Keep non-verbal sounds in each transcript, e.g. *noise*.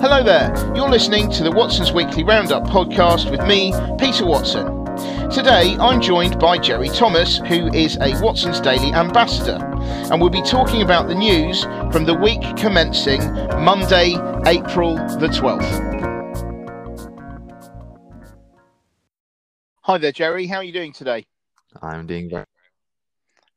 Hello there, you're listening to the Watson's Weekly Roundup podcast with me, Peter Watson. Today I'm joined by Jerry Thomas, who is a Watson's Daily ambassador, and we'll be talking about the news from the week commencing Monday, April the 12th. Hi there, Jerry. How are you doing today? I'm doing very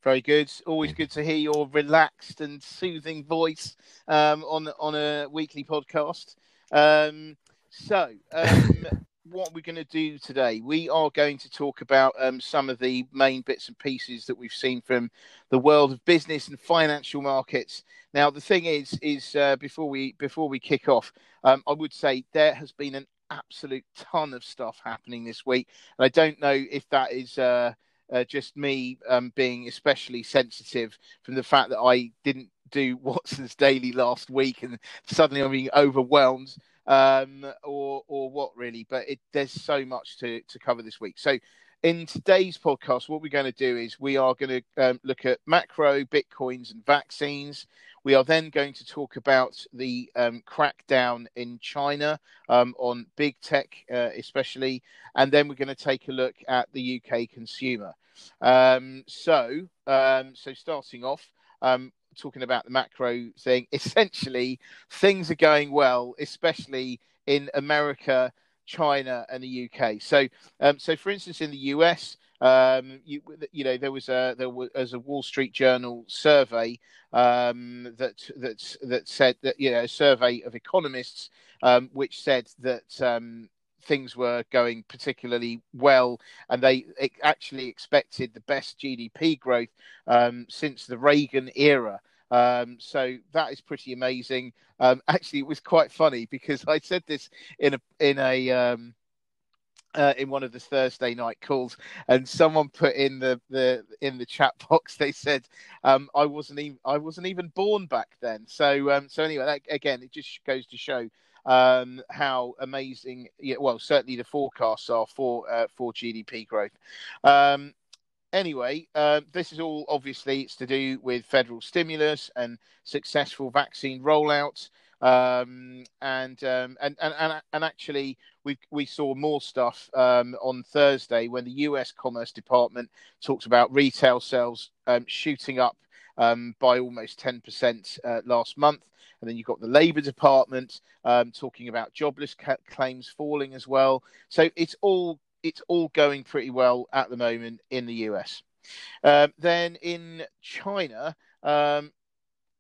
very good. Always good to hear your relaxed and soothing voice um, on on a weekly podcast. Um, so, um, *laughs* what we're going to do today, we are going to talk about um, some of the main bits and pieces that we've seen from the world of business and financial markets. Now, the thing is, is uh, before we before we kick off, um, I would say there has been an absolute ton of stuff happening this week, and I don't know if that is. Uh, uh, just me um, being especially sensitive from the fact that I didn't do *laughs* Watson's Daily last week and suddenly I'm being overwhelmed um, or or what really. But it, there's so much to, to cover this week. So in today's podcast, what we're going to do is we are going to um, look at macro, bitcoins, and vaccines. We are then going to talk about the um, crackdown in China um, on big tech, uh, especially, and then we're going to take a look at the UK consumer. Um, so, um, so starting off, um, talking about the macro thing, *laughs* essentially things are going well, especially in America, China, and the UK. So, um, so for instance, in the US, um, you, you know, there was a there was a Wall Street Journal survey um, that that that said that you know a survey of economists um, which said that um, things were going particularly well, and they actually expected the best GDP growth um, since the Reagan era. Um, so that is pretty amazing. Um, *laughs* actually, it was quite funny because I said this in a in a um, uh, in one of the Thursday night calls, and someone put in the, the in the chat *laughs* box. They said um, I wasn't even I wasn't even born back then. So um, so anyway, that, again, it just goes to show um, how amazing. Yeah, well, certainly the forecasts are for uh, for GDP growth. Um, anyway, uh, this is all obviously it's to do with federal stimulus and successful vaccine rollouts. Um, and, um, and and and and actually, we we saw more stuff um, on Thursday when the U.S. Commerce Department talked about retail sales um, shooting up um, by almost ten percent uh, last month. And then you've got the Labour Department um, talking about jobless ca- claims falling as well. So it's all it's all going pretty well at the moment in the US. then in China, um,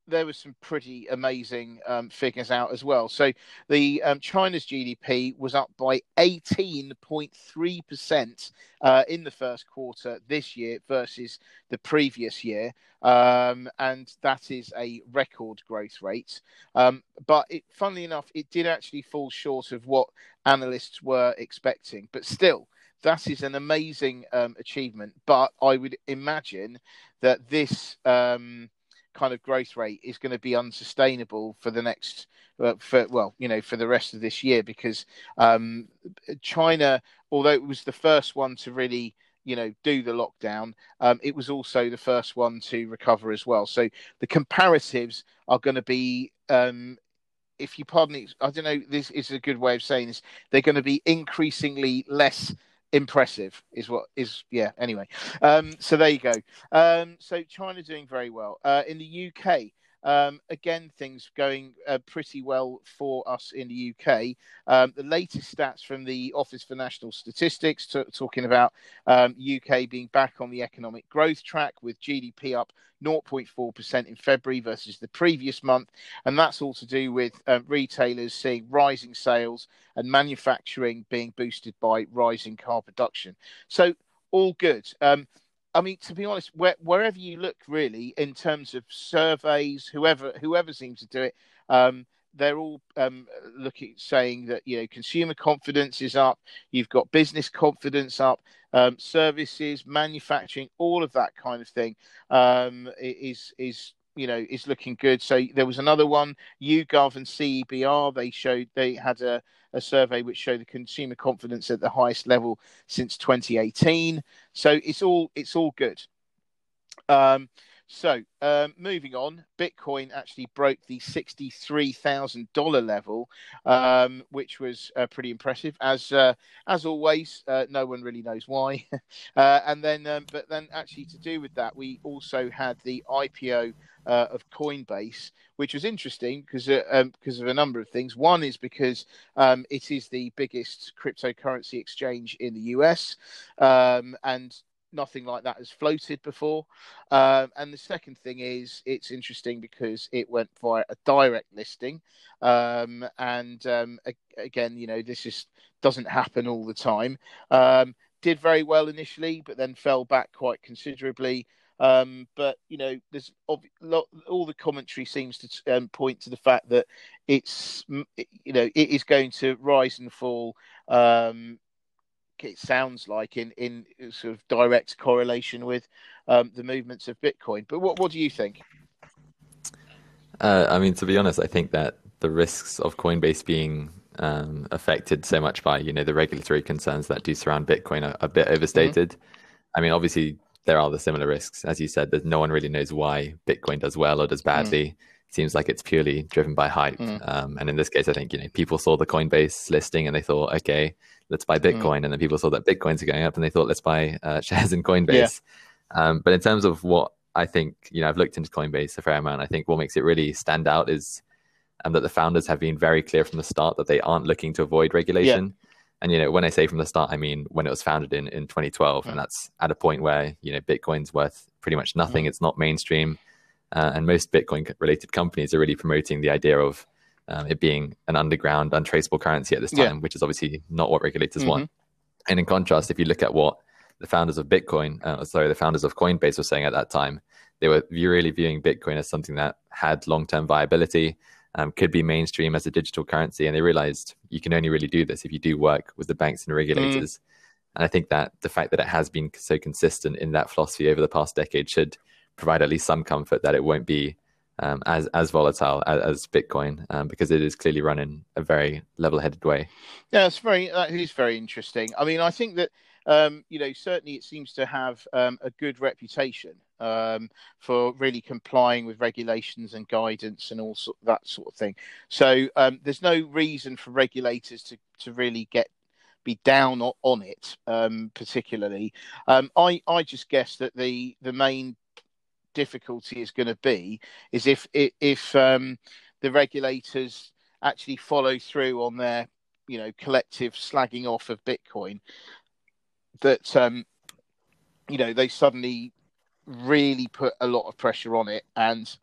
there was some pretty amazing um, figures out as well. So the um, China's GDP was up by 18.3 percent uh, in the first quarter this year versus the previous year, um, and that is a record growth rate. Um, but it, funnily enough, it did actually fall short of what analysts were expecting. But still, that is an amazing um, achievement. But I would imagine that this um, kind of growth rate is going to be unsustainable for the next uh, for well you know for the rest of this year because um, China although it was the first one to really you know do the lockdown um, it was also the first one to recover as well. So the comparatives are going to be um, if you pardon me i don't know this is a good way of saying this they're going to be increasingly less impressive is what is yeah anyway. Um so there you go. Um so china doing very well. Uh in the uk um, again, things going uh, pretty well for us in the UK. Um, the latest stats from the Office for National Statistics t- talking about um, UK being back on the economic growth track with GDP up 0.4% in February versus the previous month. And that's all to do with uh, retailers seeing rising sales and manufacturing being boosted by rising car production. So, all good. Um, I mean, to be honest, where, wherever you look, really, in terms of surveys, whoever whoever seems to do it, um, they're all um, looking saying that you know consumer confidence is up, you've got business confidence up, um, services, manufacturing, all of that kind of thing um, is is you know is looking good. So there was another one, YouGov and CEBR. They showed they had a a survey which showed the consumer confidence at the highest level since 2018. So it's all it's all good. Um, So, um, moving on, Bitcoin actually broke the $63,000 level, um, which was uh, pretty impressive. As uh, as always, uh, no one really knows why. *laughs* Uh, and then, um, but then actually to do with that, we also had the IPO uh, of Coinbase, which was interesting because uh, um, because of a number of things. One is because um, it is the biggest cryptocurrency exchange in the US, um, and nothing like that has floated before. Um, and the second thing is it's interesting because it went via a direct listing. Um, and um, again, you know, this just doesn't happen all the time. Um, did very well initially, but then fell back quite considerably. Um, but you know, there's all the commentary seems to um, point to the fact that it's you know it is going to rise and fall um, it sounds like in in sort of direct correlation with um, the movements of Bitcoin. But what what do you think? Uh, I mean, to be honest, I think that the risks of Coinbase being um, affected so much by you know the regulatory concerns that do surround Bitcoin are a bit overstated. Mm-hmm. I mean, obviously there are the similar risks, as you said. There's no one really knows why Bitcoin does well or does badly. Mm. Seems like it's purely driven by hype. Mm. Um, and in this case, I think you know people saw the Coinbase listing and they thought, okay, let's buy mm. Bitcoin. Mm. And then people saw that Bitcoins are going up and they thought, let's buy uh, *laughs* shares in Coinbase. Yeah. Um, but in terms of what I think, you know, I've looked into Coinbase a fair amount. I think what makes it really stand out is um, that the founders have been very clear from the start that they aren't looking to avoid regulation. Yeah. And, you know, when I say from the start, I mean when it was founded in, in 2012. Mm. And that's at a point where, you know, Bitcoin's worth pretty much nothing. Mm. It's not mainstream. Uh, and most Bitcoin related companies are really promoting the idea of um, it being an underground, untraceable currency at this time, yeah. which is obviously not what regulators mm-hmm. want. And in contrast, if you look at what the founders of Bitcoin, uh, sorry, the founders of Coinbase were saying at that time, they were really viewing Bitcoin as something that had long term viability, um, could be mainstream as a digital currency. And they realized you can only really do this if you do work with the banks and regulators. Mm. And I think that the fact that it has been so consistent in that philosophy over the past decade should provide at least some comfort that it won't be um, as as volatile as, as Bitcoin um, because it is clearly run in a very level-headed way. Yeah, it's very that is very interesting. I mean, I think that um, you know certainly it seems to have um, a good reputation um, for really complying with regulations and guidance and all sort, that sort of thing. So um, there's no reason for regulators to to really get be down on it particularly. I I just guess that the the main difficulty is going to be is if if um, the regulators actually follow through on their you know collective slagging off of Bitcoin that um, you know they suddenly really put a lot of pressure on it and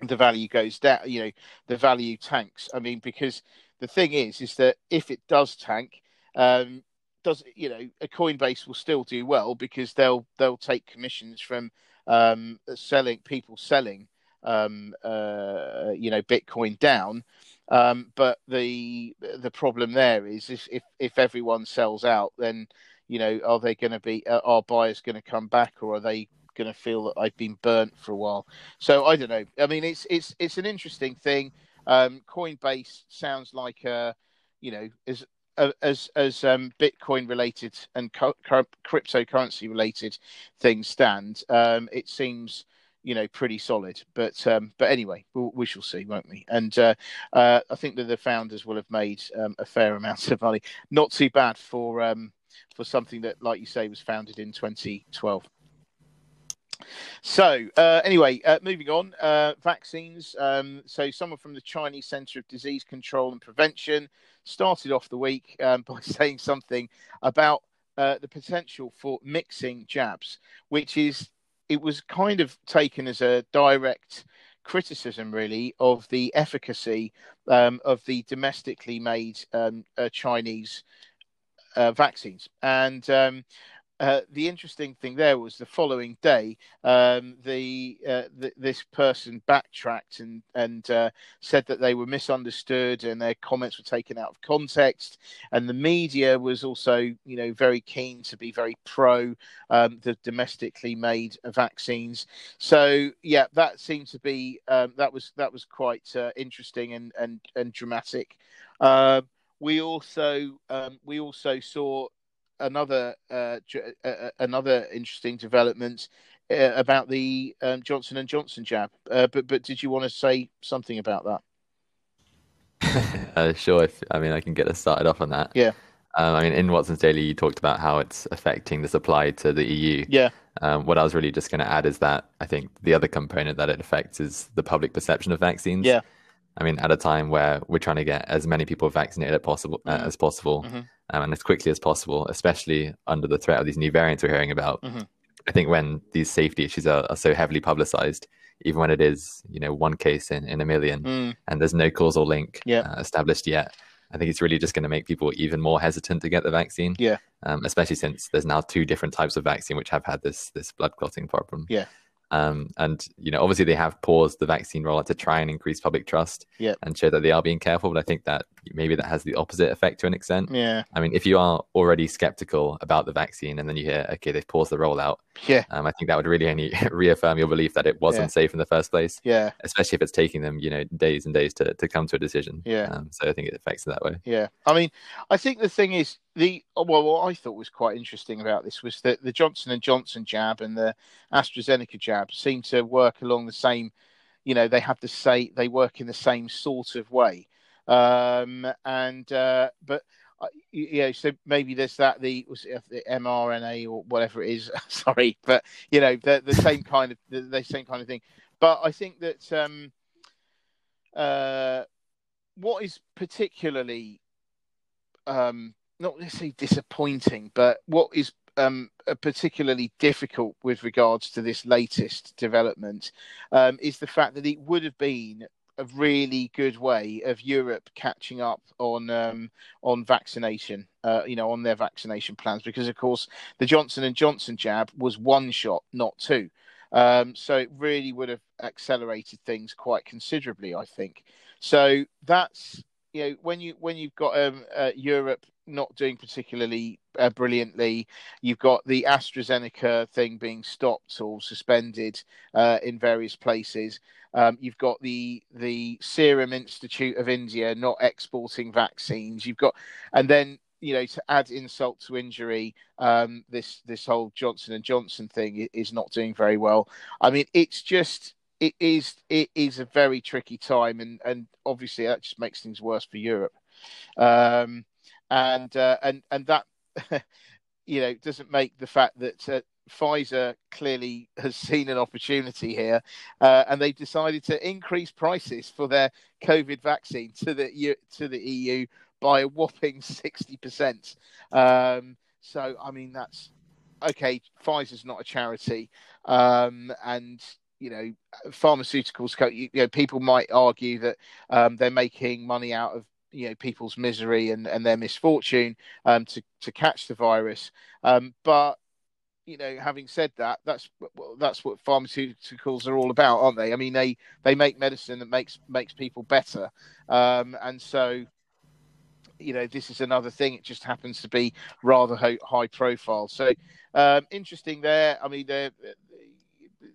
the value goes down you know the value tanks. I mean because the thing is is that if it does tank um, does you know a coinbase will still do well because they'll they'll take commissions from um, selling people selling um, uh, you know Bitcoin down. Um, but the the problem there is if, if, if everyone sells out, then you know are they going to be uh, are buyers going to come back or are they going to feel that I've been burnt for a while? So I don't know. I mean, it's it's it's an interesting thing. Um, Coinbase sounds like a you know is as as um, Bitcoin related and co- cryptocurrency related things stand, um, it seems you know pretty solid. But um, but anyway, we'll, we shall see, won't we? And uh, uh, I think that the founders will have made um, a fair amount of money. Not too bad for um, for something that, like you say, was founded in 2012. So, uh, anyway, uh, moving on, uh, vaccines. Um, so, someone from the Chinese Center of Disease Control and Prevention started off the week um, *laughs* by saying something about uh, the potential for mixing jabs, which is it was kind of taken as a direct criticism, really, of the efficacy um, of the domestically made um, uh, Chinese uh, vaccines. And um, uh, the interesting thing there was the following day, um, the, uh, the, this person backtracked and and uh, said that they were misunderstood and their comments were taken out of context, and the media was also you know very keen to be very pro um, the domestically made vaccines. So yeah, that seemed to be um, that was that was quite uh, interesting and and and dramatic. Uh, we also um, we also saw another uh, uh, uh, another interesting development uh, about the um, Johnson and Johnson jab. Uh, but but did you want to say something about that? *laughs* uh, sure. If, I mean, I can get us started off on that. Yeah. Um, I mean, in Watson's Daily, you talked about how it's affecting the supply to the EU. Yeah. Um, what I was really just going to add is that I think the other component that it affects is the public perception of vaccines. Yeah. I mean, at a time where we're trying to get as many people vaccinated as possible, uh, Mhm. as possible. Um, and as quickly as possible, especially under the threat of these new variants we're hearing about. Mhm. I think when these safety issues are, are so heavily publicized, even when it is, you know, one case in, in a million, Mm, and there's no causal link Yeah. uh, established yet, I think it's really just going to make people even more hesitant to get the vaccine. Yeah. Um, especially since there's now two different types of vaccine which have had this this blood clotting problem. Yeah. Um, and you know, obviously they have paused the vaccine rollout to try and increase public trust Yeah. and show that they are being careful. But I think that maybe that has the opposite effect to an extent. yeah. I mean, if you are already skeptical about the vaccine and then you hear, okay, they've paused the rollout, Yeah. um, I think that would really only *laughs* reaffirm your belief that it wasn't Yeah. safe in the first place Yeah. especially if it's taking them, you know, days and days to, to come to a decision. Yeah. Um, so I think it affects it that way. Yeah, I mean, I think the thing is the well, what I thought was quite interesting about this was that the Johnson and Johnson jab and the AstraZeneca jab seem to work along the same. You know, they have the say they work in the same sort of way, um, and uh, but uh, you know, so maybe there's that the the mRNA or whatever it is. *laughs* sorry, but you know, the the same kind of the, the same kind of thing. But I think that um, uh, what is particularly um, not necessarily disappointing, but what is um, uh, particularly difficult with regards to this latest development um, is the fact that it would have been a really good way of Europe catching up on um, on vaccination, uh, you know, on their vaccination plans, because of course the Johnson and Johnson jab was one shot, not two. Um, so it really would have accelerated things quite considerably, I think. So that's you know when you when you've got um, uh, Europe not doing particularly uh, brilliantly, you've got the AstraZeneca thing being stopped or suspended uh, in various places. Um, you've got the the Serum Institute of India not exporting vaccines. You've got, and then you know to add insult to injury, um, this this whole Johnson and Johnson thing is not doing very well. I mean, it's just it is it is a very tricky time, and and obviously that just makes things worse for Europe. Um, and uh, and and that *laughs* you know doesn't make the fact that uh, Pfizer clearly has *laughs* seen an opportunity here, uh, and they've decided to increase prices for their COVID vaccine to the to the EU by a whopping sixty percent. Um, so I mean that's okay. Pfizer's not a charity, um, and you know pharmaceuticals. You know people might argue that um, they're making money out of you know people's misery and, and their misfortune um, to to catch the virus. Um, but you know, having said that, that's well, that's what pharmaceuticals are all about, aren't they? I mean, they they make medicine that makes makes people better, um, and so you know, this is another thing. It just happens to be rather high, high profile. So um, interesting there. I mean, they're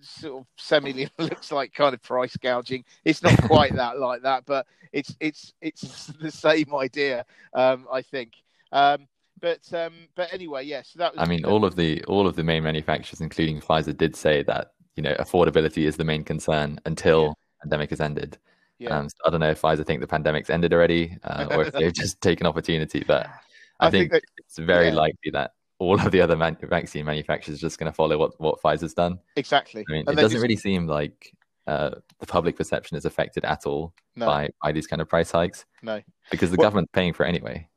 sort of semi *laughs* looks like kind of price gouging. It's not quite that *laughs* like that, but it's it's it's *laughs* the same idea, um, I think. Um, but um, but anyway, yes, that was. I mean, all of the all of the main manufacturers, including Pfizer, did say that you know affordability is the main concern until Yeah. pandemic has ended. yeah. Um, so I don't know if Pfizer think the pandemic's ended already, uh, or if they've just taken opportunity. But I, I think think, that- it's very yeah. likely that all of the other man- vaccine manufacturers are just going to follow what what Pfizer's done. exactly. I mean, And it doesn't just- really seem like uh, the public perception is affected at all No. by by these kind of price hikes No. because the Well- government's paying for it anyway.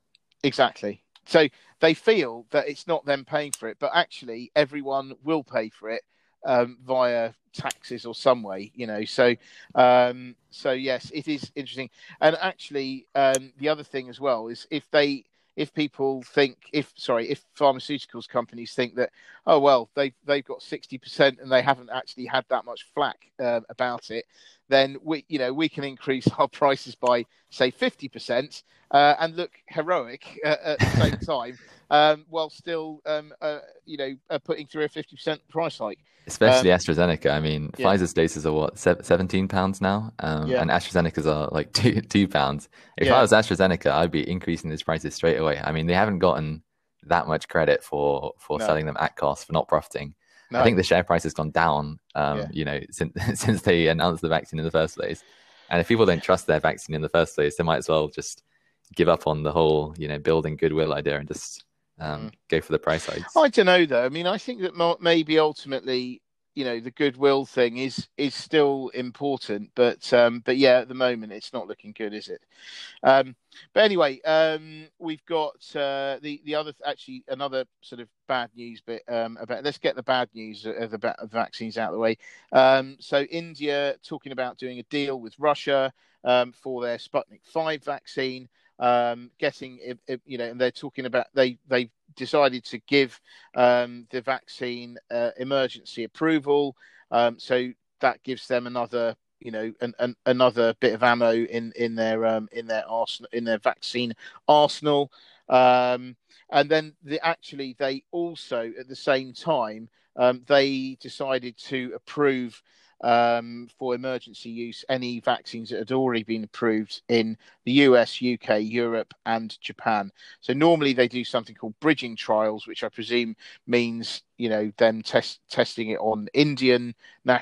Exactly. So they feel that it's not them paying for it, but actually everyone will pay for it um, via taxes or some way, you know. So, um, so yes, it is interesting. And actually, um, the other thing as well is if they, if people think, if sorry, if pharmaceuticals companies think that, oh well, they they've got sixty percent and they haven't actually had that much flack uh, about it, then we, you know, we can increase our prices by say fifty percent uh, and look heroic uh, at the same *laughs* time, um, while still, um, uh, you know, uh, putting through a fifty percent price hike. Especially AstraZeneca. I mean, Um, yeah. Pfizer's doses are what seventeen pounds now, um, Yeah. and AstraZeneca's are like *laughs* two two pounds. If Yeah. I was AstraZeneca, I'd be increasing these prices straight away. I mean, they haven't gotten that much credit for for No. selling them at cost for not profiting. No. I think the share price has gone down. Um, yeah. You know, since *laughs* since they announced the vaccine in the first place. And if people don't trust their vaccine in the first place, they might as well just give up on the whole, you know, building goodwill idea and just um, mm. go for the price hikes. I don't know though. I mean, I think that maybe ultimately you know the goodwill thing is is still important, but um, but yeah, at the moment it's not looking good, is it? Um, but anyway, um, we've got uh, the the other actually another sort of bad news bit um, about. Let's get the bad news of the, vaccines out of the way. Um, so India talking about doing a deal with Russia um, for their Sputnik Five vaccine. Getting you know, and they're talking about they they decided to give um, the vaccine uh, emergency approval. Um, so that gives them another, you know, an, an, another bit of ammo in in their um, in their arsenal in their vaccine arsenal. Um, and then the, actually, they also at the same time um, they decided to approve um, for emergency use any vaccines that had already been approved in the US, UK, Europe, and Japan. So normally they do something called bridging trials, which I presume means you know them test testing it on Indian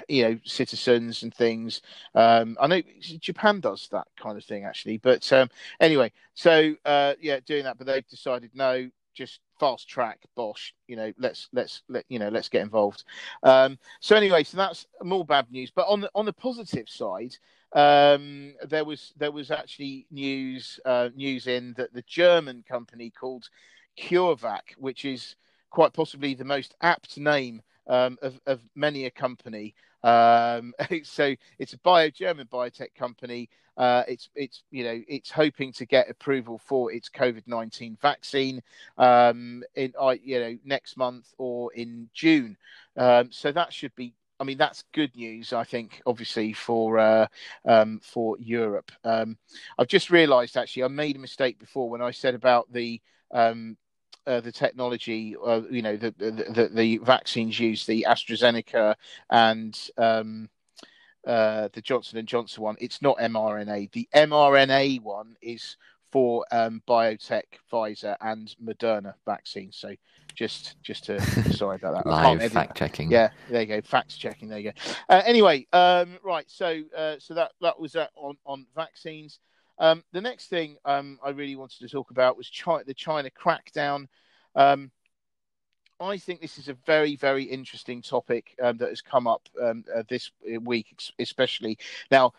you know citizens and things. Um, I know Japan does that kind of thing actually, but um, anyway, so uh, yeah, doing that, but they've decided no, just fast track bosh you know let's let's let you know let's get involved. Um, so anyway so that's more bad news. But on the on the positive side um, there was there was actually news uh, news in that the german company called CureVac which is quite possibly the most apt name um, of, of many a company um, *laughs* so it's a bio German biotech company. Uh, it's it's you know it's hoping to get approval for its COVID nineteen vaccine um, in uh, you know next month or in June. Um, so that should be. I mean that's good news. I think obviously for uh, um, for Europe. Um, I've just realised actually I made a mistake before when I said about the um, uh, the technology, uh, you know, the, the, the vaccines used, the AstraZeneca and um, uh, the Johnson and Johnson one, it's not mRNA. The mRNA one is for um, BioNTech, Pfizer, and Moderna vaccines. So just just to *laughs* sorry about that. Live fact checking. Yeah, there you go. Fact checking. There you go. Uh, anyway, um, right. So uh, so that that was that on on vaccines. Um, the next thing um, I really wanted to talk about was the China crackdown. Um, I think this is a very, very interesting topic um, that has come up um, uh, this week, especially. Now,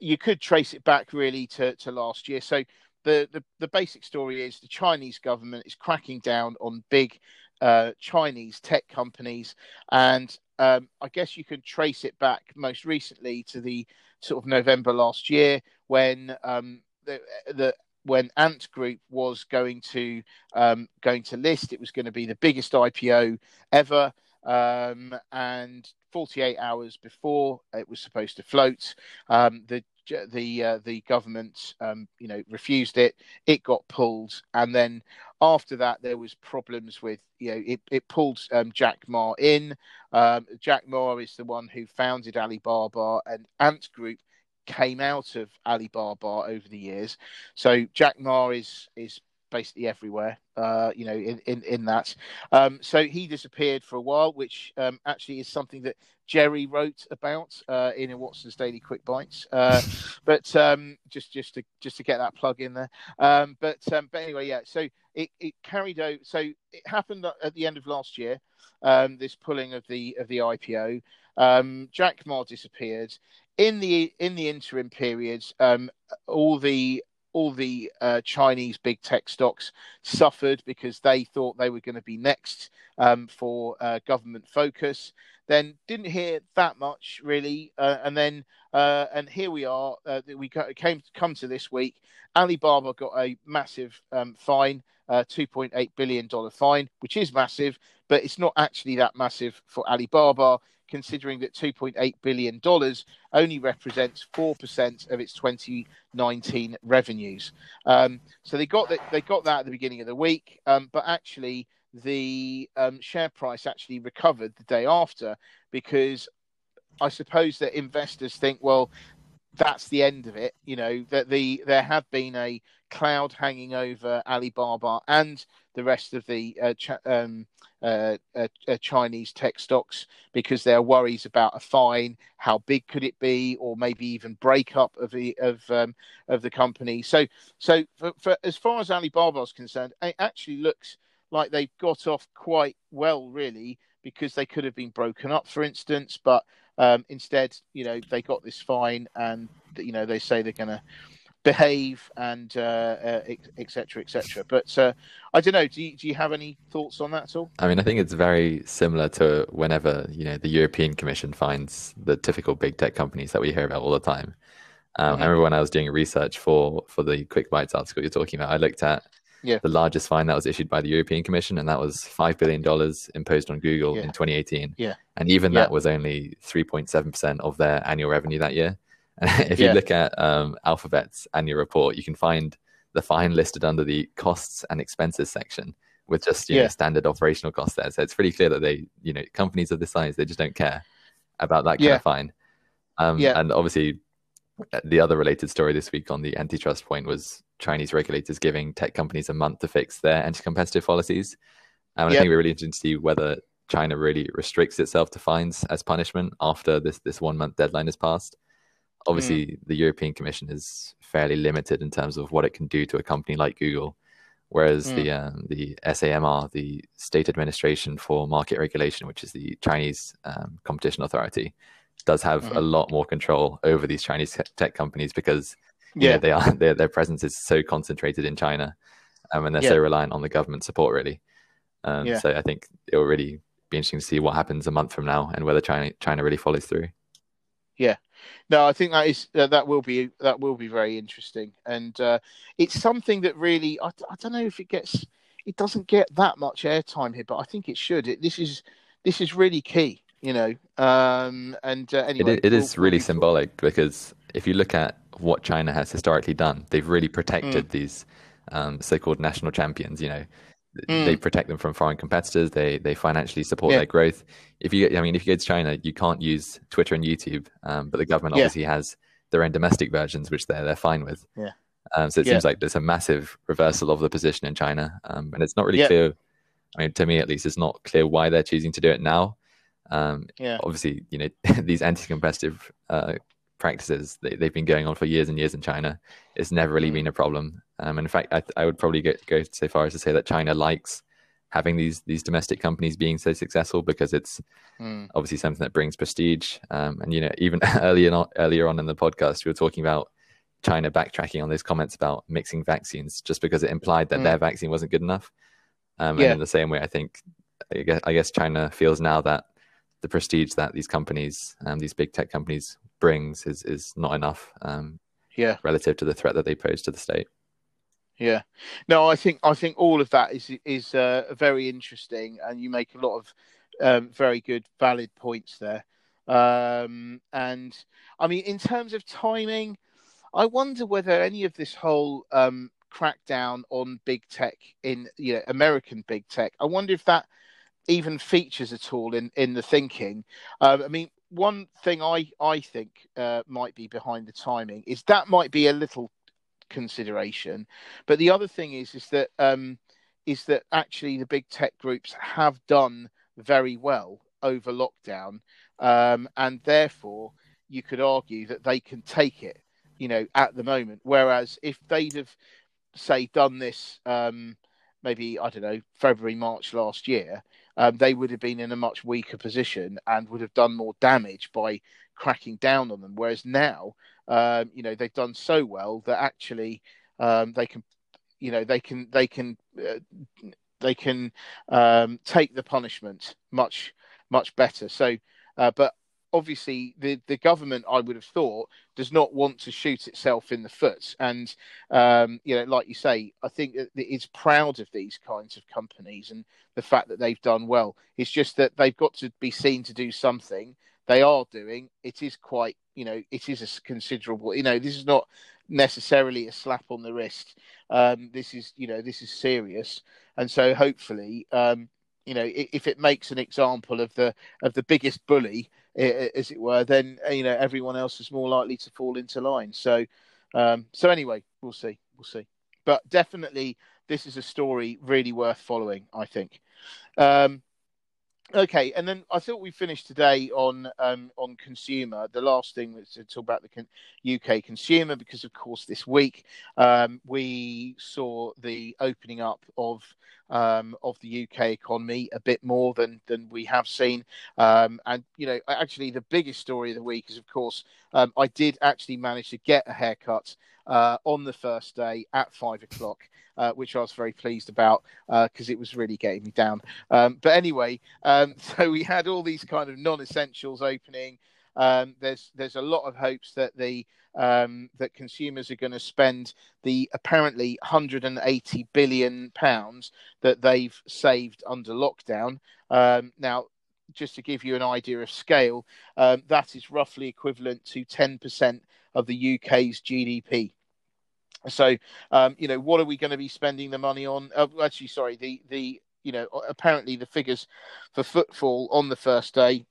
you could trace it back really to, to last year. So, the, the, the basic story is the Chinese government is cracking down on big uh, Chinese tech companies. And um, I guess you can trace it back most recently to the sort of November last year when um, the, the when Ant Group was going to um, going to list. It was going to be the biggest IPO ever, um, and 48 hours before it was supposed to float, um, the the uh, the government um, you know refused it. It got pulled, and then after that there was problems with you know it, it pulled um, Jack Ma in. Um, Jack Ma is the one who founded Alibaba, and Ant Group came out of Alibaba over the years. So Jack Ma is is basically everywhere, uh, you know, in, in, in that. Um, so he disappeared for a while, which um, actually is something that Jerry wrote about uh, in a Watson's Daily Quick Bites. Uh, *laughs* but um, just just to just to get that plug in there. Um, but um, but anyway, yeah. So it, it carried out. So it happened at the end of last year. Um, this pulling of the of the IPO. Jack Ma disappeared in the in the interim periods, um, all the all the uh, Chinese big tech stocks suffered because they thought they were going to be next um, for uh, government focus. Then didn't hear that much really, uh, and then uh, and here we are. Uh, we came come to this week. Alibaba got a massive um, fine, uh, two point eight billion dollar fine, which is massive, but it's not actually that massive for Alibaba considering that $2.8 billion only represents 4% of its 2019 revenues. Um, so they got, that, they got that at the beginning of the week, um, but actually the um, share price actually recovered the day after because I suppose that investors think, well, that's the end of it. You know that the there had been a cloud hanging over Alibaba and the rest of the uh, ch- um, uh, uh, uh, Chinese tech stocks because there are worries about a fine. How big could it be, or maybe even breakup of the of um, of the company? So, so for, for, as far as Alibaba is concerned, it actually looks like they've got off quite well, really, because they could have been broken up, for instance, but um, instead, you know, they got this fine, and you know they say they're going to behave and etc. Uh, etc. Et but uh, I don't know. Do you, do you have any thoughts on that at all? I mean, I think it's very similar to whenever you know the European Commission finds the typical big tech companies that we hear about all the time. Um, mm-hmm. I remember when I was doing research for for the Quick Bytes article you're talking about, I looked at yeah. the largest fine that was issued by the European Commission, and that was five billion dollars imposed on Google yeah. in 2018. Yeah, and even yeah. that was only 3.7 percent of their annual revenue that year. *laughs* if you look at um, Alphabet's annual report, you can find the fine listed under the costs and expenses section with just you know, standard operational costs there. So it's pretty clear that they, you know, companies of this size, they just don't care about that kind of fine. Um, yeah. And obviously, uh, the other related story this week on the antitrust point was Chinese regulators giving tech companies a month to fix their anti-competitive policies. Um, and I think we're really interested to see whether China really restricts itself to fines as punishment after this this one month deadline is passed obviously mm. the European Commission is fairly limited in terms of what it can do to a company like Google, whereas mm. the um, the SAMR, the State Administration for Market Regulation, which is the Chinese um, competition authority, does have mm. a lot more control over these Chinese tech companies because yeah know, they are *laughs* their their presence is so concentrated in China, um, and they're yeah. so reliant on the government support really. Um, yeah. So I think it will really be interesting to see what happens a month from now and whether China China really follows through. Yeah, no, I think that is uh, that will be that will be very interesting, and uh, it's something that really I, I don't know if it gets it doesn't get that much airtime here, but I think it should. It, this is this is really key, you know. Um, and uh, anyway, it, it is really symbolic because if you look at what China has historically done, they've really protected mm. these um, so-called national champions. You know, Mm. They protect them from foreign competitors. They they financially support yeah. their growth. If you, I mean, if you go to China, you can't use Twitter and YouTube, um, but the government yeah. obviously has their own domestic versions, which they're they're fine with. Yeah. Um, so it seems like there's a massive reversal of the position in China, um, and it's not really clear. I mean, to me at least, it's not clear why they're choosing to do it now. Um, yeah. Obviously, you know, *laughs* these anti-competitive uh, practices they, have been going on for years and years in China. It's never really mm. been a problem. Um, and in fact, I, I would probably go, go so far as to say that China likes having these these domestic companies being so successful because it's mm. obviously something that brings prestige. Um, and you know, even *laughs* earlier on, earlier on in the podcast, we were talking about China backtracking on those comments about mixing vaccines just because it implied that mm. their vaccine wasn't good enough. Um, yeah. And in the same way, I think I guess, I guess China feels now that the prestige that these companies, um, these big tech companies, brings is is not enough. Um, yeah, relative to the threat that they pose to the state. Yeah, no, I think I think all of that is is uh, very interesting, and you make a lot of um, very good, valid points there. Um, and I mean, in terms of timing, I wonder whether any of this whole um, crackdown on big tech in you know American big tech, I wonder if that even features at all in in the thinking. Uh, I mean, one thing I I think uh, might be behind the timing is that might be a little consideration, but the other thing is is that um, is that actually the big tech groups have done very well over lockdown, um, and therefore you could argue that they can take it, you know, at the moment. Whereas if they'd have say done this um, maybe I don't know February March last year, um, they would have been in a much weaker position and would have done more damage by cracking down on them. Whereas now, um, you know, they've done so well that actually um, they can, you know, they can they can uh, they can um, take the punishment much much better. So, uh, but obviously the, the government, I would have thought, does not want to shoot itself in the foot. And, um, you know, like you say, I think it's proud of these kinds of companies and the fact that they've done well. It's just that they've got to be seen to do something. They are doing. It is quite, you know, it is a considerable, you know, this is not necessarily a slap on the wrist. Um, this is, you know, this is serious. And so hopefully, um, you know, if it makes an example of the of the biggest bully as it were, then you know everyone else is more likely to fall into line. So, um, so anyway, we'll see, we'll see. But definitely, this is a story really worth following. I think. Um, Okay, and then I thought we finished today on um, on consumer. The last thing was to talk about the con- UK consumer, because of course this week um, we saw the opening up of um, of the UK economy a bit more than than we have seen. Um, and you know, actually, the biggest story of the week is, of course, um, I did actually manage to get a haircut uh, on the first day at five o'clock uh, which I was very pleased about because uh, it was really getting me down. Um, but anyway, um, *laughs* so we had all these kind of non-essentials opening. Um, there's there's a lot of hopes that the um, that consumers are going to spend the apparently 180 billion pounds that they've saved under lockdown. Um, now, just to give you an idea of scale, um, that is roughly equivalent to 10% of the UK's GDP. So, um, you know, what are we going to be spending the money on? Uh, actually, sorry, the the you know apparently the figures for footfall on the first day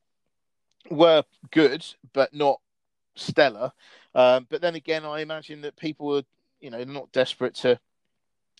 were good, but not stellar. Um, but then again, I imagine that people were you know not desperate to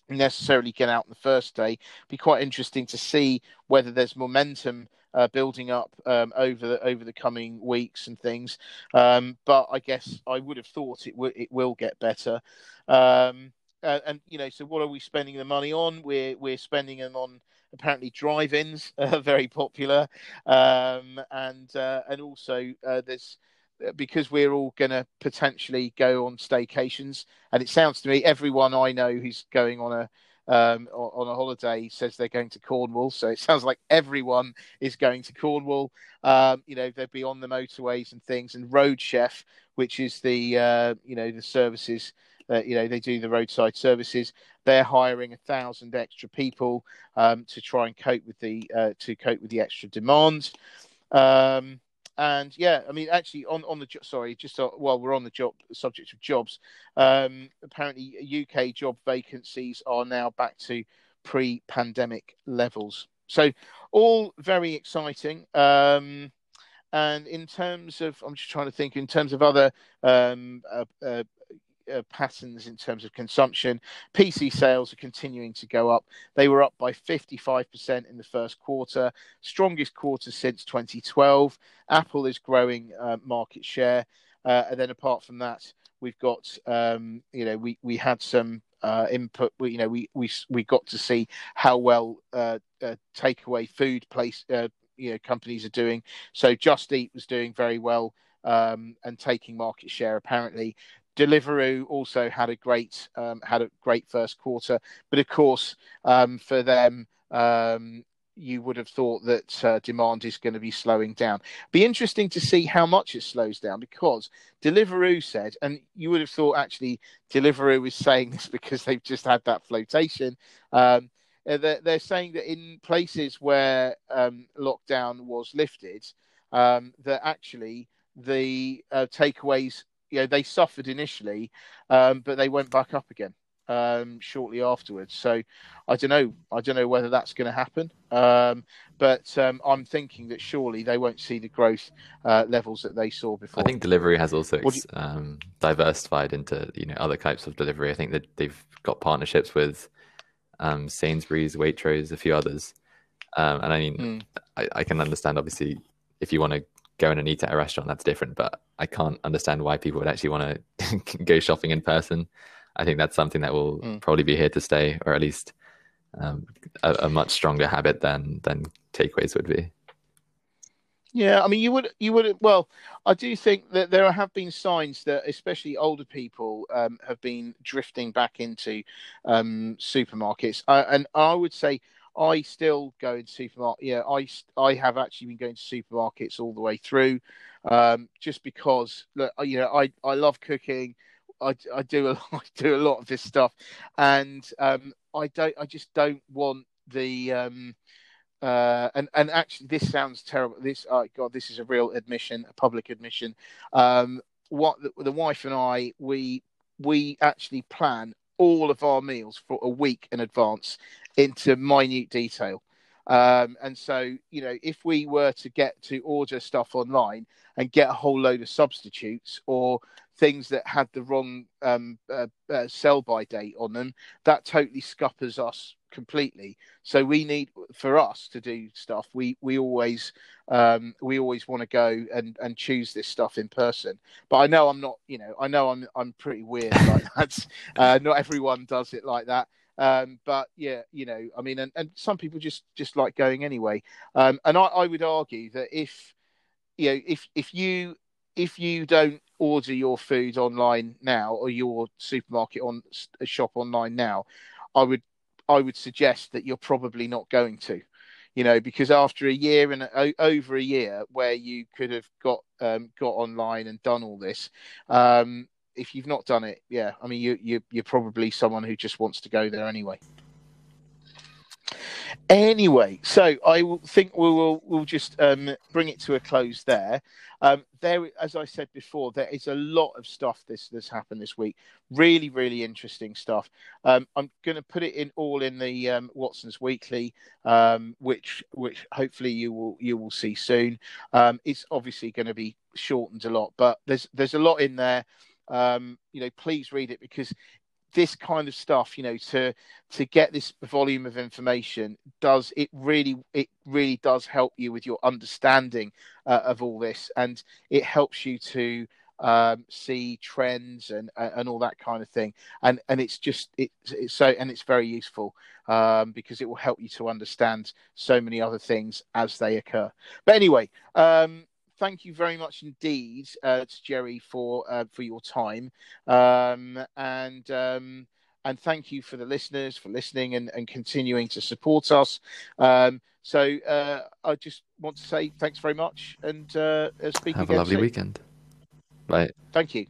necessarily get out on the first day. Be quite interesting to see whether there's momentum uh, building up um, over the over the coming weeks and things. Um, but I guess I would have thought it w- it will get better. Um, uh, and you know, so what are we spending the money on? We're we're spending them on apparently drive-ins, *laughs* uh, very popular, um, and uh, and also uh, there's uh, because we're all going to potentially go on staycations, and it sounds to me everyone I know who's going on a um, on a holiday says they're going to Cornwall. So it sounds like everyone is going to Cornwall. Um, you know, they'll be on the motorways and things. And Roadchef, which is the uh, you know the services, uh, you know they do the roadside services. They're hiring a thousand extra people um, to try and cope with the uh, to cope with the extra demand. Um, and yeah, I mean, actually, on on the sorry, just uh, while we're on the job subject of jobs, um, apparently UK job vacancies are now back to pre-pandemic levels. So all very exciting. Um, and in terms of, I'm just trying to think in terms of other um, uh, uh, uh, patterns in terms of consumption. PC sales are continuing to go up. They were up by 55% in the first quarter, strongest quarter since 2012. Apple is growing uh, market share. Uh, and then apart from that, we've got, um, you know, we, we had some uh, input. We, you know, we, we, we got to see how well uh, uh, takeaway food place, you know, companies are doing. So Just Eat was doing very well um, and taking market share apparently. Deliveroo also had a great um, had a great first quarter, but of course um, for them um, you would have thought that uh, demand is going to be slowing down. Be interesting to see how much it slows down because Deliveroo said, and you would have thought actually Deliveroo is saying this *laughs* because they've just had that flotation. Um, uh, they're, they're, saying that in places where um, lockdown was lifted, that actually the uh, takeaways you know they suffered initially, um, but they went back up again um, shortly afterwards. So I don't know. I don't know whether that's going to happen. Um, but um, I'm thinking that surely they won't see the growth uh, levels that they saw before. I think Deliveroo has also you... Um, diversified into you know other types of delivery. I think that they've got partnerships with um, Sainsbury's, Waitrose, a few others. Um, and I mean, mm. I, I can understand obviously if you want to going and eat at a restaurant, that's different. But I can't understand why people would actually want to *laughs* go shopping in person. I think that's something that will mm. probably be here to stay, or at least um, a, a, much stronger habit than than takeaways would be. Yeah, I mean, you would you would well, I do think that there have been signs that especially older people um, have been drifting back into um, supermarkets, uh, and I would say I still go in supermarket. Yeah, I I have actually been going to supermarkets all the way through, um, just because look, you know, I I love cooking. I, I do a *laughs* I do a lot of this stuff, and um, I don't I just don't want the um, uh, and and actually this sounds terrible. This oh God, this is a real admission, a public admission. Um, what the, the wife and I we we actually plan all of our meals for a week in advance into minute detail. Um, and so, you know, if we were to get to order stuff online and get a whole load of substitutes or things that had the wrong um, uh, uh, sell by date on them, that totally scuppers us completely. So we need for us to do stuff. We we always um, we always want to go and, and choose this stuff in person. But I know I'm not. You know, I know I'm I'm pretty weird like *laughs* that. Uh, not everyone does it like that. Um, but yeah, you know, I mean, and, and some people just just like going anyway. Um, and I, I would argue that if you know if if you if you don't order your food online now or your supermarket on shop online now, I would I would suggest that you're probably not going to, you know, because after a year and over a year where you could have got um, got online and done all this, um, if you've not done it, yeah, I mean, you you you're probably someone who just wants to go there anyway. Anyway, so I think we will we'll just um, bring it to a close there. Um, there, as I said before, there is a lot of stuff this that's happened this week. Really, really interesting stuff. Um, I'm going to put it in all in the um, Watson's Weekly, um, which which hopefully you will you will see soon. Um, it's obviously going to be shortened a lot, but there's there's a lot in there. Um, you know, please read it because this kind of stuff, you know, to to get this volume of information does it really it really does help you with your understanding uh, of all this, and it helps you to um, see trends and and all that kind of thing. And and it's just it, it's so and it's very useful um, because it will help you to understand so many other things as they occur. But anyway. Um, thank you very much indeed uh, to Jerry for uh, for your time, um, and um, and thank you for the listeners for listening and, and continuing to support us. Um, so uh, I just want to say thanks very much and uh, speak Have a lovely soon. weekend. Bye. Thank you.